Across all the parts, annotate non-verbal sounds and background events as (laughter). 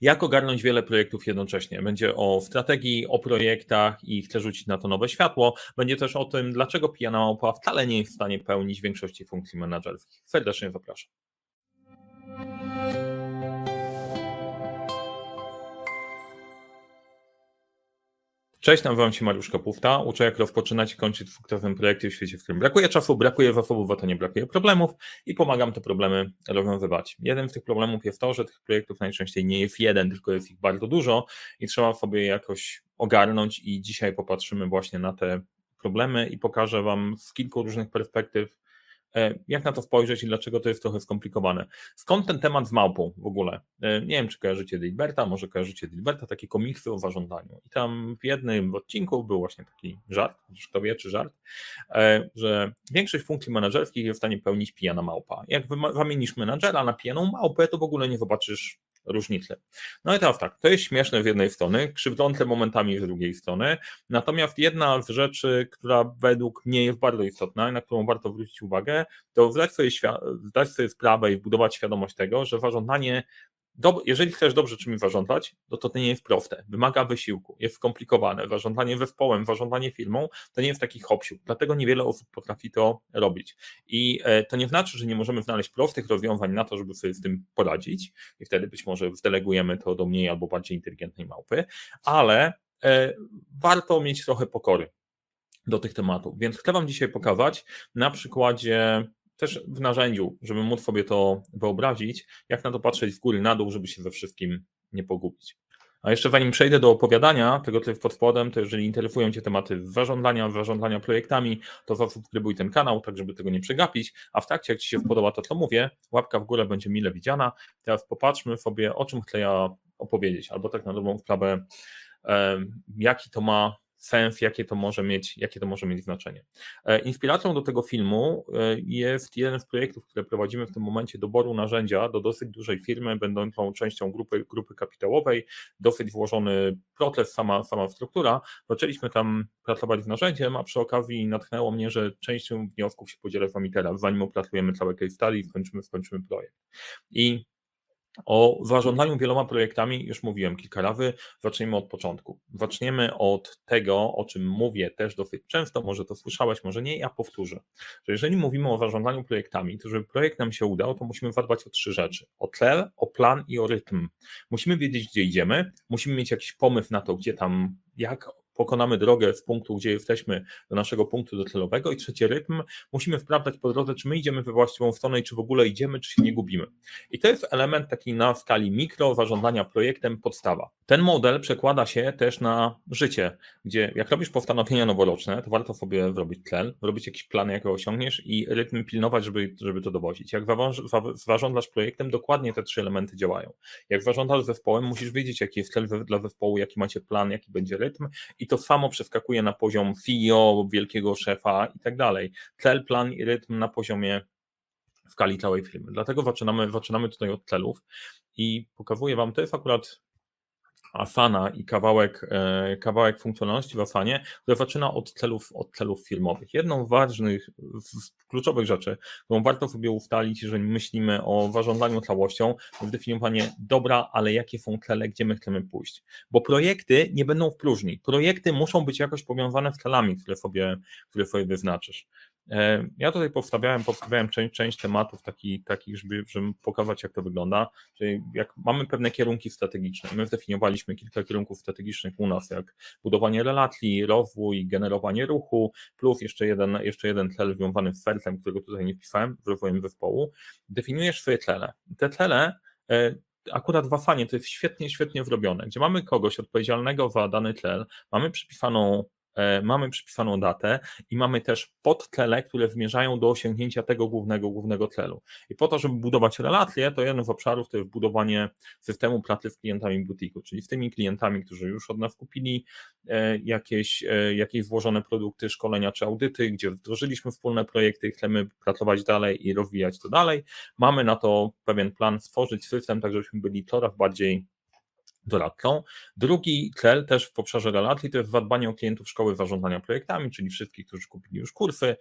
jak ogarnąć wiele projektów jednocześnie. Będzie o strategii, o projektach i chcę rzucić na to nowe światło. Będzie też o tym, dlaczego pijana małpa wcale nie jest w stanie pełnić większości funkcji menedżerskich. Serdecznie zapraszam. Cześć, nazywam się Mariusz Kapufta. Uczę, jak rozpoczynać i kończyć fruktowym projekty w świecie, w którym brakuje czasu, brakuje zasobów, a to nie brakuje problemów i pomagam te problemy rozwiązywać. Jeden z tych problemów jest to, że tych projektów najczęściej nie jest jeden, tylko jest ich bardzo dużo i trzeba sobie jakoś ogarnąć i dzisiaj popatrzymy właśnie na te problemy i pokażę Wam z kilku różnych perspektyw, jak na to spojrzeć i dlaczego to jest trochę skomplikowane? Skąd ten temat z małpą w ogóle? E, nie wiem, czy kojarzycie Dilberta, może kojarzycie Dilberta, takie komiksy o zarządzaniu. I tam w jednym odcinku był właśnie taki żart, chociaż kto wie, czy żart, e, że większość funkcji menedżerskich jest w stanie pełnić pijana małpa. Jak zamienisz menadżera na pijaną małpę, to w ogóle nie zobaczysz różnicy. No i teraz tak, to jest śmieszne z jednej strony, krzywdzące momentami z drugiej strony, natomiast jedna z rzeczy, która według mnie jest bardzo istotna i na którą warto zwrócić uwagę, to zdać sobie, zdać sobie sprawę i wbudować świadomość tego, że zarządzanie Dob jeżeli chcesz dobrze czymś zarządzać, to to nie jest proste, wymaga wysiłku, jest skomplikowane. Zarządzanie zespołem, zarządzanie firmą to nie jest taki hopsiu, dlatego niewiele osób potrafi to robić. I e, to nie znaczy, że nie możemy znaleźć prostych rozwiązań na to, żeby sobie z tym poradzić i wtedy być może zdelegujemy to do mniej albo bardziej inteligentnej małpy, ale e, warto mieć trochę pokory do tych tematów. Więc chcę Wam dzisiaj pokazać na przykładzie też w narzędziu, żeby móc sobie to wyobrazić, jak na to patrzeć z góry na dół, żeby się we wszystkim nie pogubić. A jeszcze zanim przejdę do opowiadania tego, co jest pod spodem, to jeżeli interesują Cię tematy zarządzania, zarządzania projektami, to zasubskrybuj ten kanał, tak żeby tego nie przegapić, a w trakcie, jak Ci się podoba to, co mówię, łapka w górę będzie mile widziana. Teraz popatrzmy sobie, o czym chcę ja opowiedzieć, albo tak na dobrą sprawę, jaki to ma sens, jakie to może mieć, jakie to może mieć znaczenie. E, inspiracją do tego filmu e, jest jeden z projektów, które prowadzimy w tym momencie doboru narzędzia do dosyć dużej firmy, będącą częścią grupy, grupy kapitałowej, dosyć włożony proces, sama, sama struktura. Zaczęliśmy tam pracować z narzędziem, a przy okazji natchnęło mnie, że częścią wniosków się podzielę z Wami teraz, zanim opracujemy całe case study i skończymy, skończymy projekt. I o zarządzaniu wieloma projektami już mówiłem kilka razy. Zaczniemy od początku. Zaczniemy od tego, o czym mówię też dosyć często, może to słyszałeś, może nie, ja powtórzę. Że jeżeli mówimy o zarządzaniu projektami, to żeby projekt nam się udał, to musimy zadbać o trzy rzeczy: o cel, o plan i o rytm. Musimy wiedzieć, gdzie idziemy, musimy mieć jakiś pomysł na to, gdzie tam, jak pokonamy drogę z punktu, gdzie jesteśmy, do naszego punktu docelowego. I trzeci rytm, musimy sprawdzać po drodze, czy my idziemy we właściwą stronę i czy w ogóle idziemy, czy się nie gubimy. I to jest element taki na skali mikro, zarządzania projektem, podstawa. Ten model przekłada się też na życie, gdzie jak robisz postanowienia noworoczne, to warto sobie zrobić cel, robić jakiś plan, jak go osiągniesz i rytm pilnować, żeby, żeby to dowozić. Jak zarządzasz projektem, dokładnie te trzy elementy działają. Jak zarządzasz zespołem, musisz wiedzieć, jaki jest cel dla zespołu, jaki macie plan, jaki będzie rytm i to samo przeskakuje na poziom CEO, wielkiego szefa i tak dalej. Cel, plan i rytm na poziomie skali całej firmy. Dlatego zaczynamy, zaczynamy tutaj od celów i pokazuję Wam, to jest akurat Asana i kawałek, e, kawałek funkcjonalności w Asanie, które zaczyna od celów, od celów firmowych. Jedną z ważnych, z kluczowych rzeczy, którą warto sobie ustalić, jeżeli myślimy o zarządzaniu całością, to zdefiniowanie dobra, ale jakie są cele, gdzie my chcemy pójść. Bo projekty nie będą w próżni. Projekty muszą być jakoś powiązane z celami, które sobie, które sobie wyznaczysz. E, ja tutaj powstawiałem, powstawiałem część, część tematów takich, taki, żeby, żeby pokazać, jak to wygląda. Czyli jak mamy pewne kierunki strategiczne, my zdefiniowaliśmy kilka kierunków strategicznych u nas, jak budowanie relacji, rozwój, generowanie ruchu, plus jeszcze jeden, jeszcze jeden cel związany z sercem, którego tutaj nie wpisałem, z rozwojem zespołu. Definiujesz swoje cele. Te cele e, akurat w Afanie to jest świetnie, świetnie zrobione, gdzie mamy kogoś odpowiedzialnego za dany cel, mamy przypisaną mamy przypisaną datę i mamy też podtlele, które zmierzają do osiągnięcia tego głównego, głównego celu. I po to, żeby budować relacje, to jeden z obszarów to jest budowanie systemu pracy z klientami butiku, czyli z tymi klientami, którzy już od nas kupili e, jakieś, e, jakieś włożone produkty, szkolenia czy audyty, gdzie wdrożyliśmy wspólne projekty chcemy pracować dalej i rozwijać to dalej. Mamy na to pewien plan, stworzyć system, tak żebyśmy byli coraz bardziej doradcą. Drugi cel też w obszarze relacji to jest zadbanie o klientów szkoły zarządzania projektami, czyli wszystkich, którzy kupili już kursy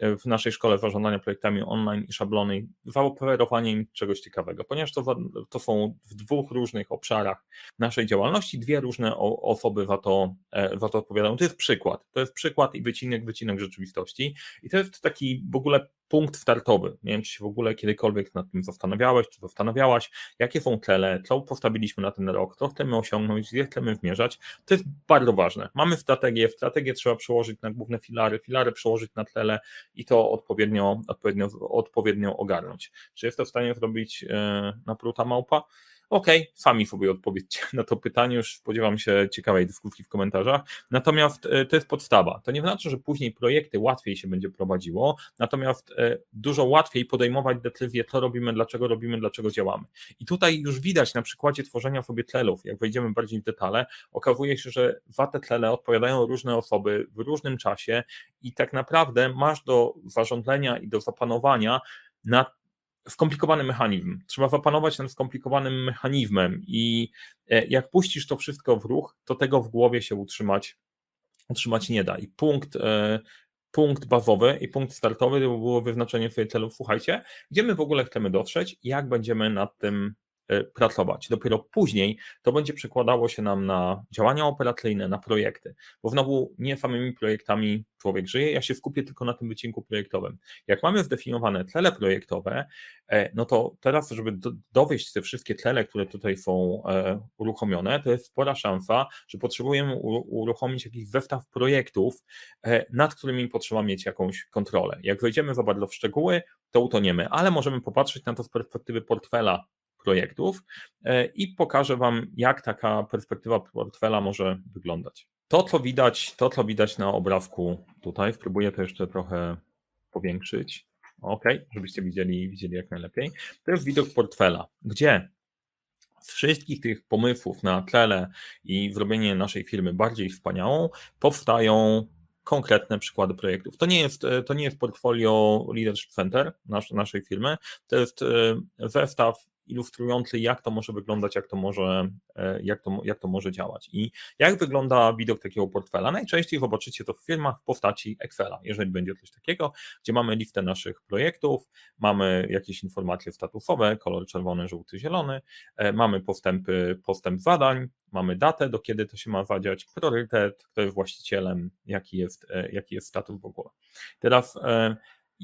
w naszej szkole zarządzania projektami online i szablony, zaoferowanie im czegoś ciekawego, ponieważ to, to są w dwóch różnych obszarach naszej działalności, dwie różne osoby za to, e, za to odpowiadają. To jest przykład, to jest przykład i wycinek, wycinek rzeczywistości i to jest taki w ogóle punkt startowy. Nie wiem, czy się w ogóle kiedykolwiek nad tym zastanawiałeś, czy zastanawiałaś, jakie są cele, co postawiliśmy na ten rok, co chcemy osiągnąć, gdzie chcemy zmierzać. To jest bardzo ważne. Mamy strategię, strategię trzeba przełożyć na główne filary, filary przełożyć na tle i to odpowiednio, odpowiednio, odpowiednio ogarnąć. Czy jest to w stanie zrobić e, na pruta małpa? Okej, okay, sami sobie odpowiedzcie (laughs) na to pytanie, już spodziewam się ciekawej dyskusji w komentarzach. Natomiast e, to jest podstawa. To nie znaczy, że później projekty łatwiej się będzie prowadziło, natomiast e, dużo łatwiej podejmować decyzje, co robimy, dlaczego robimy, dlaczego działamy. I tutaj już widać na przykładzie tworzenia sobie tlelów, jak wejdziemy bardziej w detale, okazuje się, że za te tlele odpowiadają różne osoby w różnym czasie i tak naprawdę masz do zarządzania i do zapanowania nad skomplikowany mechanizm. Trzeba zapanować nad skomplikowanym mechanizmem i e, jak puścisz to wszystko w ruch, to tego w głowie się utrzymać, utrzymać nie da. I punkt, e, punkt bazowy i punkt startowy to było wyznaczenie swoich celów. Słuchajcie, gdzie my w ogóle chcemy dotrzeć, jak będziemy nad tym pracować. Dopiero później to będzie przekładało się nam na działania operacyjne, na projekty, bo znowu nie samymi projektami człowiek żyje, ja się skupię tylko na tym wycinku projektowym. Jak mamy zdefiniowane cele projektowe, e, no to teraz, żeby dowieść te wszystkie cele, które tutaj są e, uruchomione, to jest spora szansa, że potrzebujemy uruchomić jakiś zestaw projektów, nad którymi potrzeba mieć jakąś kontrolę. Jak wejdziemy za bardzo w szczegóły, to utoniemy, ale możemy popatrzeć na to z perspektywy portfela projektów e, i pokażę Wam, jak taka perspektywa portfela może wyglądać. To, co widać, to, co widać na obrazku tutaj, spróbuję to jeszcze trochę powiększyć. OK, żebyście widzieli, widzieli jak najlepiej. To jest widok portfela, gdzie z wszystkich tych pomysłów na tle i zrobienie naszej firmy bardziej wspaniałą, powstają konkretne przykłady projektów. To nie jest, to nie jest portfolio Leadership Center nasz, naszej firmy, to jest e, zestaw ilustrujący, jak to może wyglądać, jak to może, e, jak to, jak to może działać. I jak wygląda widok takiego portfela? Najczęściej zobaczycie to w firmach w postaci Excela, jeżeli będzie coś takiego, gdzie mamy listę naszych projektów, mamy jakieś informacje statusowe, kolor czerwony, żółty, zielony, e, mamy postępy, postęp zadań, mamy datę, do kiedy to się ma zadziać, priorytet, kto jest właścicielem, jaki jest, e, jaki jest status w ogóle. Teraz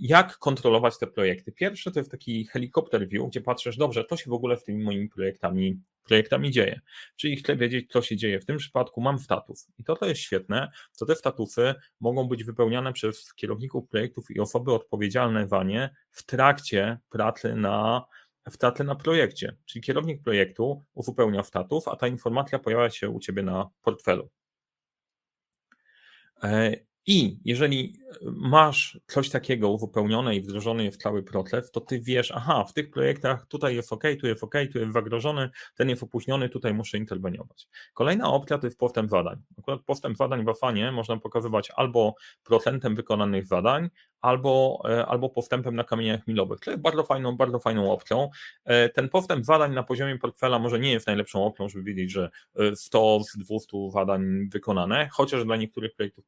jak kontrolować te projekty. Pierwsze to jest taki helikopter view, gdzie patrzysz, dobrze, to się w ogóle z tymi moimi projektami, projektami dzieje. Czyli chcę wiedzieć, co się dzieje. W tym przypadku mam status. I to, to jest świetne, to te statusy mogą być wypełniane przez kierowników projektów i osoby odpowiedzialne za nie w trakcie pracy na w pracy na projekcie. Czyli kierownik projektu uzupełnia status, a ta informacja pojawia się u Ciebie na portfelu. E, i jeżeli masz coś takiego uzupełnione i wdrożone w cały proces, to ty wiesz, aha, w tych projektach tutaj jest ok, tu jest ok, tu jest zagrożony, ten jest opóźniony, tutaj muszę interweniować. Kolejna opcja to jest postęp zadań. Akurat postęp zadań w Afanie można pokazywać albo procentem wykonanych zadań, albo, e, albo postępem na kamieniach milowych. To jest bardzo fajną, bardzo fajną opcją. E, ten postęp zadań na poziomie portfela może nie jest najlepszą opcją, żeby wiedzieć, że 100 z 200 zadań wykonane, chociaż dla niektórych projektów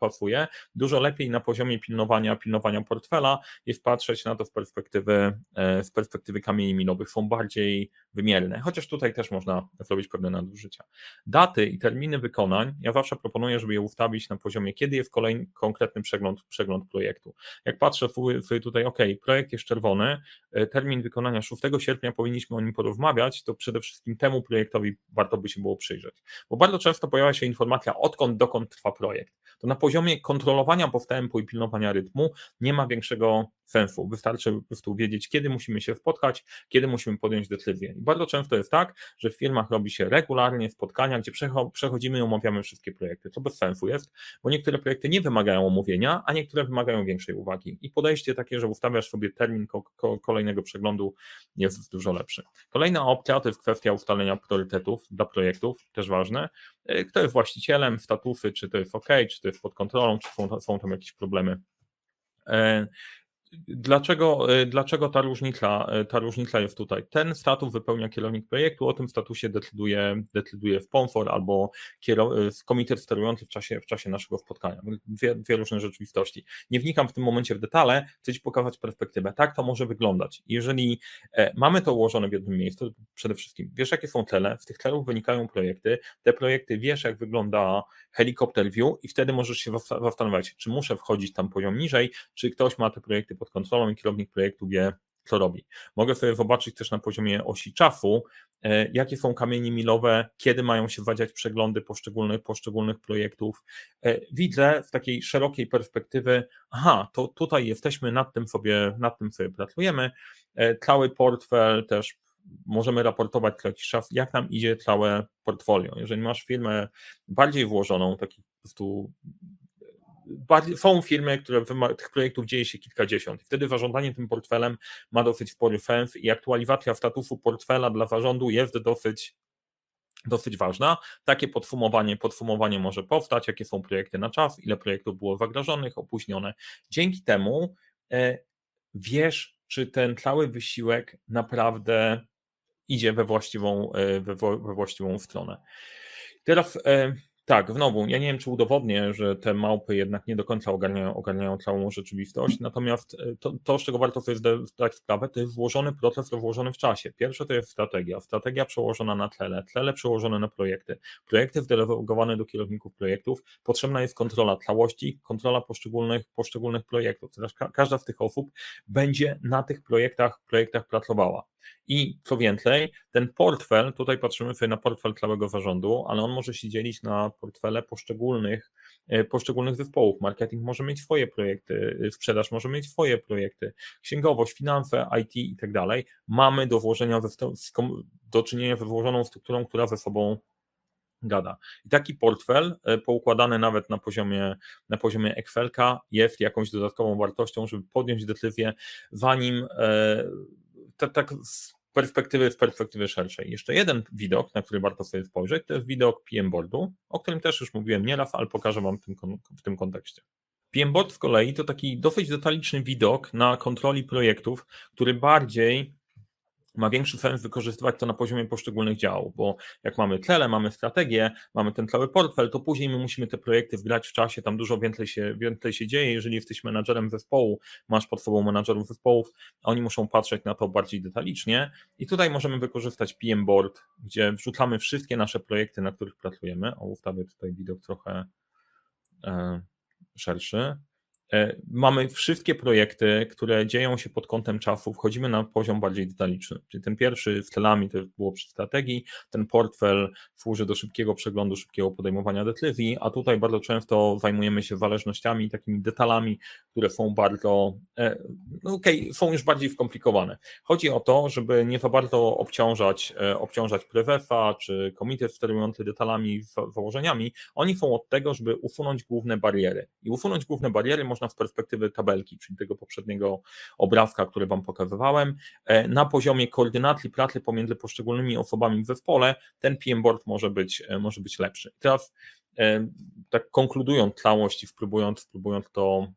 pasuje. Dużo lepiej na poziomie pilnowania, pilnowania portfela jest patrzeć na to z perspektywy, e, z perspektywy kamieni milowych, są bardziej wymierne, chociaż tutaj też można zrobić pewne nadużycia. Daty i terminy wykonań, ja zawsze proponuję, żeby je ustawić na poziomie, kiedy jest kolejny konkretny przegląd, przegląd projektu. Jak patrzę sobie tutaj, ok, projekt jest czerwony, e, termin wykonania 6 sierpnia powinniśmy o nim porozmawiać, to przede wszystkim temu projektowi warto by się było przyjrzeć, bo bardzo często pojawia się informacja, odkąd dokąd trwa projekt. To na poziomie kontrolowania postępu i pilnowania rytmu nie ma większego sensu. Wystarczy po prostu wiedzieć, kiedy musimy się spotkać, kiedy musimy podjąć decyzję. I bardzo często jest tak, że w firmach robi się regularnie spotkania, gdzie przechodzimy i omawiamy wszystkie projekty. To bez sensu jest, bo niektóre projekty nie wymagają omówienia, a niektóre wymagają większej uwagi. I podejście takie, że ustawiasz sobie termin ko ko kolejnego przeglądu jest dużo lepszy. Kolejna opcja to jest kwestia ustalenia priorytetów dla projektów, też ważne. E, kto jest właścicielem, statusy, czy to jest OK, czy to jest pod kontrolą, czy są, są tam jakieś problemy. Dlaczego, y, dlaczego ta, różnica, y, ta różnica jest tutaj? Ten status wypełnia kierownik projektu, o tym statusie decyduje, decyduje sponsor albo kierow, y, komitet sterujący w czasie, w czasie naszego spotkania. Dwie, dwie różne rzeczywistości. Nie wnikam w tym momencie w detale, chcę Ci pokazać perspektywę. Tak to może wyglądać. Jeżeli e, mamy to ułożone w jednym miejscu, przede wszystkim wiesz, jakie są cele, z tych celów wynikają projekty, te projekty wiesz, jak wygląda helikopter view i wtedy możesz się zastanawiać, czy muszę wchodzić tam poziom niżej, czy ktoś ma te projekty pod kontrolą i kierownik projektu wie, co robi. Mogę sobie zobaczyć też na poziomie osi czasu, e, jakie są kamienie milowe, kiedy mają się wadziać przeglądy poszczególnych, poszczególnych projektów. E, widzę w takiej szerokiej perspektywy, aha, to tutaj jesteśmy, nad tym sobie, nad tym sobie pracujemy. E, cały portfel też możemy raportować co jakiś czas, jak nam idzie całe portfolio. Jeżeli masz firmę bardziej włożoną, taki po prostu są firmy, które tych projektów dzieje się kilkadziesiąt. Wtedy zarządzanie tym portfelem ma dosyć spory sens i aktualizacja statusu portfela dla zarządu jest dosyć dosyć ważna. Takie podsumowanie, podsumowanie może powstać, jakie są projekty na czas, ile projektów było zagrożonych, opóźnione. Dzięki temu e, wiesz, czy ten cały wysiłek naprawdę idzie we właściwą, e, we, we właściwą stronę. Teraz e, tak, znowu, ja nie wiem, czy udowodnię, że te małpy jednak nie do końca ogarniają, ogarniają całą rzeczywistość, natomiast e, to, to, z czego warto sobie zdać sprawę, to jest włożony proces włożony w czasie. Pierwsze to jest strategia, strategia przełożona na tle, tle przełożone na projekty, projekty wdelegowane do kierowników projektów, potrzebna jest kontrola całości, kontrola poszczególnych, poszczególnych projektów. Teraz każda z tych osób będzie na tych projektach, projektach pracowała. I co więcej, ten portfel, tutaj patrzymy sobie na portfel całego zarządu, ale on może się dzielić na portfele poszczególnych, e, poszczególnych zespołów. Marketing może mieć swoje projekty, e, sprzedaż może mieć swoje projekty, księgowość, finanse, IT i tak dalej. Mamy do włożenia, do czynienia ze włożoną strukturą, która ze sobą gada. I taki portfel e, poukładany nawet na poziomie, na poziomie Excelka jest jakąś dodatkową wartością, żeby podjąć decyzję, zanim tak, z perspektywy, z perspektywy szerszej. Jeszcze jeden widok, na który warto sobie spojrzeć, to jest widok PM Boardu, o którym też już mówiłem nieraz, ale pokażę Wam w tym, w tym kontekście. PM Board z kolei to taki dosyć detaliczny widok na kontroli projektów, który bardziej ma większy sens wykorzystywać to na poziomie poszczególnych działów, bo jak mamy cele, mamy strategię, mamy ten cały portfel, to później my musimy te projekty wgrać w czasie, tam dużo więcej się, więcej się dzieje, jeżeli jesteś menadżerem zespołu, masz pod sobą menadżerów zespołów, oni muszą patrzeć na to bardziej detalicznie. I tutaj możemy wykorzystać PM Board, gdzie wrzucamy wszystkie nasze projekty, na których pracujemy, o ustawię tutaj widok trochę e, szerszy, mamy wszystkie projekty, które dzieją się pod kątem czasu, wchodzimy na poziom bardziej detaliczny. Czyli ten pierwszy z celami to było przy strategii, ten portfel służy do szybkiego przeglądu, szybkiego podejmowania decyzji, a tutaj bardzo często zajmujemy się zależnościami, takimi detalami, które są bardzo, e, no okej, okay, są już bardziej skomplikowane. Chodzi o to, żeby nie za bardzo obciążać, e, obciążać prezesa czy komitet sterujący detalami, założeniami. Oni są od tego, żeby usunąć główne bariery. I usunąć główne bariery można z perspektywy tabelki, czyli tego poprzedniego obrazka, który Wam pokazywałem, e, na poziomie koordynacji pracy pomiędzy poszczególnymi osobami w zespole, ten PM board może być, e, może być lepszy. teraz e, tak konkludując całość i spróbując, spróbując to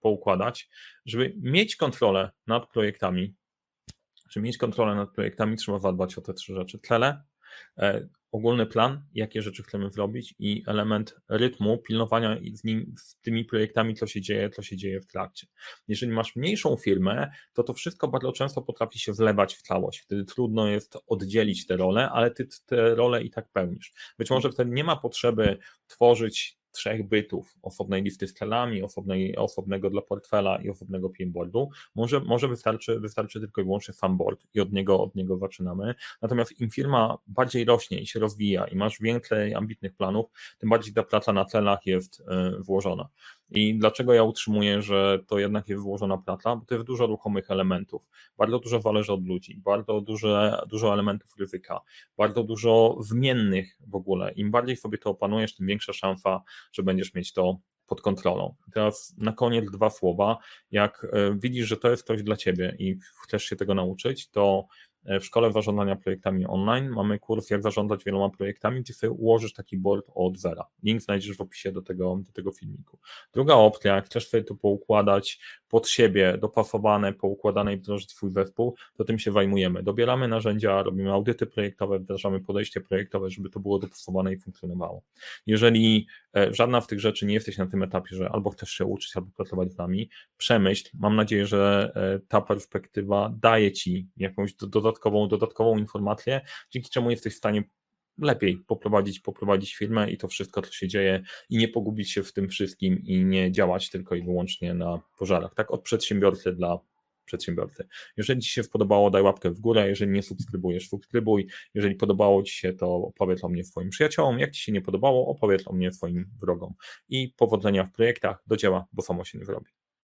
poukładać, żeby mieć kontrolę nad projektami, żeby mieć kontrolę nad projektami, trzeba zadbać o te trzy rzeczy. Cele, ogólny plan, jakie rzeczy chcemy zrobić i element rytmu, pilnowania z, nim, z tymi projektami, co się dzieje, co się dzieje w trakcie. Jeżeli masz mniejszą firmę, to to wszystko bardzo często potrafi się wlewać w całość. Wtedy trudno jest oddzielić te role, ale ty te role i tak pełnisz. Być może wtedy nie ma potrzeby tworzyć trzech bytów, osobnej listy z celami, osobnej, osobnego dla portfela i osobnego pinboardu, może, może wystarczy, wystarczy tylko i wyłącznie fanboard i od niego, od niego zaczynamy. Natomiast im firma bardziej rośnie i się rozwija i masz więcej ambitnych planów, tym bardziej ta praca na celach jest e, włożona. I dlaczego ja utrzymuję, że to jednak jest włożona praca? Bo to jest dużo ruchomych elementów. Bardzo dużo zależy od ludzi, bardzo duże, dużo elementów ryzyka, bardzo dużo zmiennych w ogóle. Im bardziej sobie to opanujesz, tym większa szansa, że będziesz mieć to pod kontrolą. Teraz na koniec dwa słowa. Jak e, widzisz, że to jest coś dla ciebie i chcesz się tego nauczyć, to w szkole zarządzania projektami online mamy kurs, jak zarządzać wieloma projektami, gdzie sobie ułożysz taki board od zera. Link znajdziesz w opisie do tego, do tego filmiku. Druga opcja, jak chcesz sobie to poukładać pod siebie, dopasowane, poukładane i wdrożyć swój zespół, to tym się zajmujemy. Dobieramy narzędzia, robimy audyty projektowe, wdrażamy podejście projektowe, żeby to było dopasowane i funkcjonowało. Jeżeli e, żadna z tych rzeczy nie jesteś na tym etapie, że albo chcesz się uczyć, albo pracować z nami, przemyśl. Mam nadzieję, że e, ta perspektywa daje ci jakąś dodatkową, dodatkową informację, dzięki czemu jesteś w stanie lepiej poprowadzić, poprowadzić firmę i to wszystko, co się dzieje i nie pogubić się w tym wszystkim i nie działać tylko i wyłącznie na pożarach. Tak od przedsiębiorcy dla przedsiębiorcy. Jeżeli Ci się podobało, daj łapkę w górę, jeżeli nie subskrybujesz, subskrybuj, jeżeli podobało Ci się, to opowiedz o mnie swoim przyjaciołom, jak Ci się nie podobało, opowiedz o mnie swoim wrogom i powodzenia w projektach, do dzieła, bo samo się nie zrobi.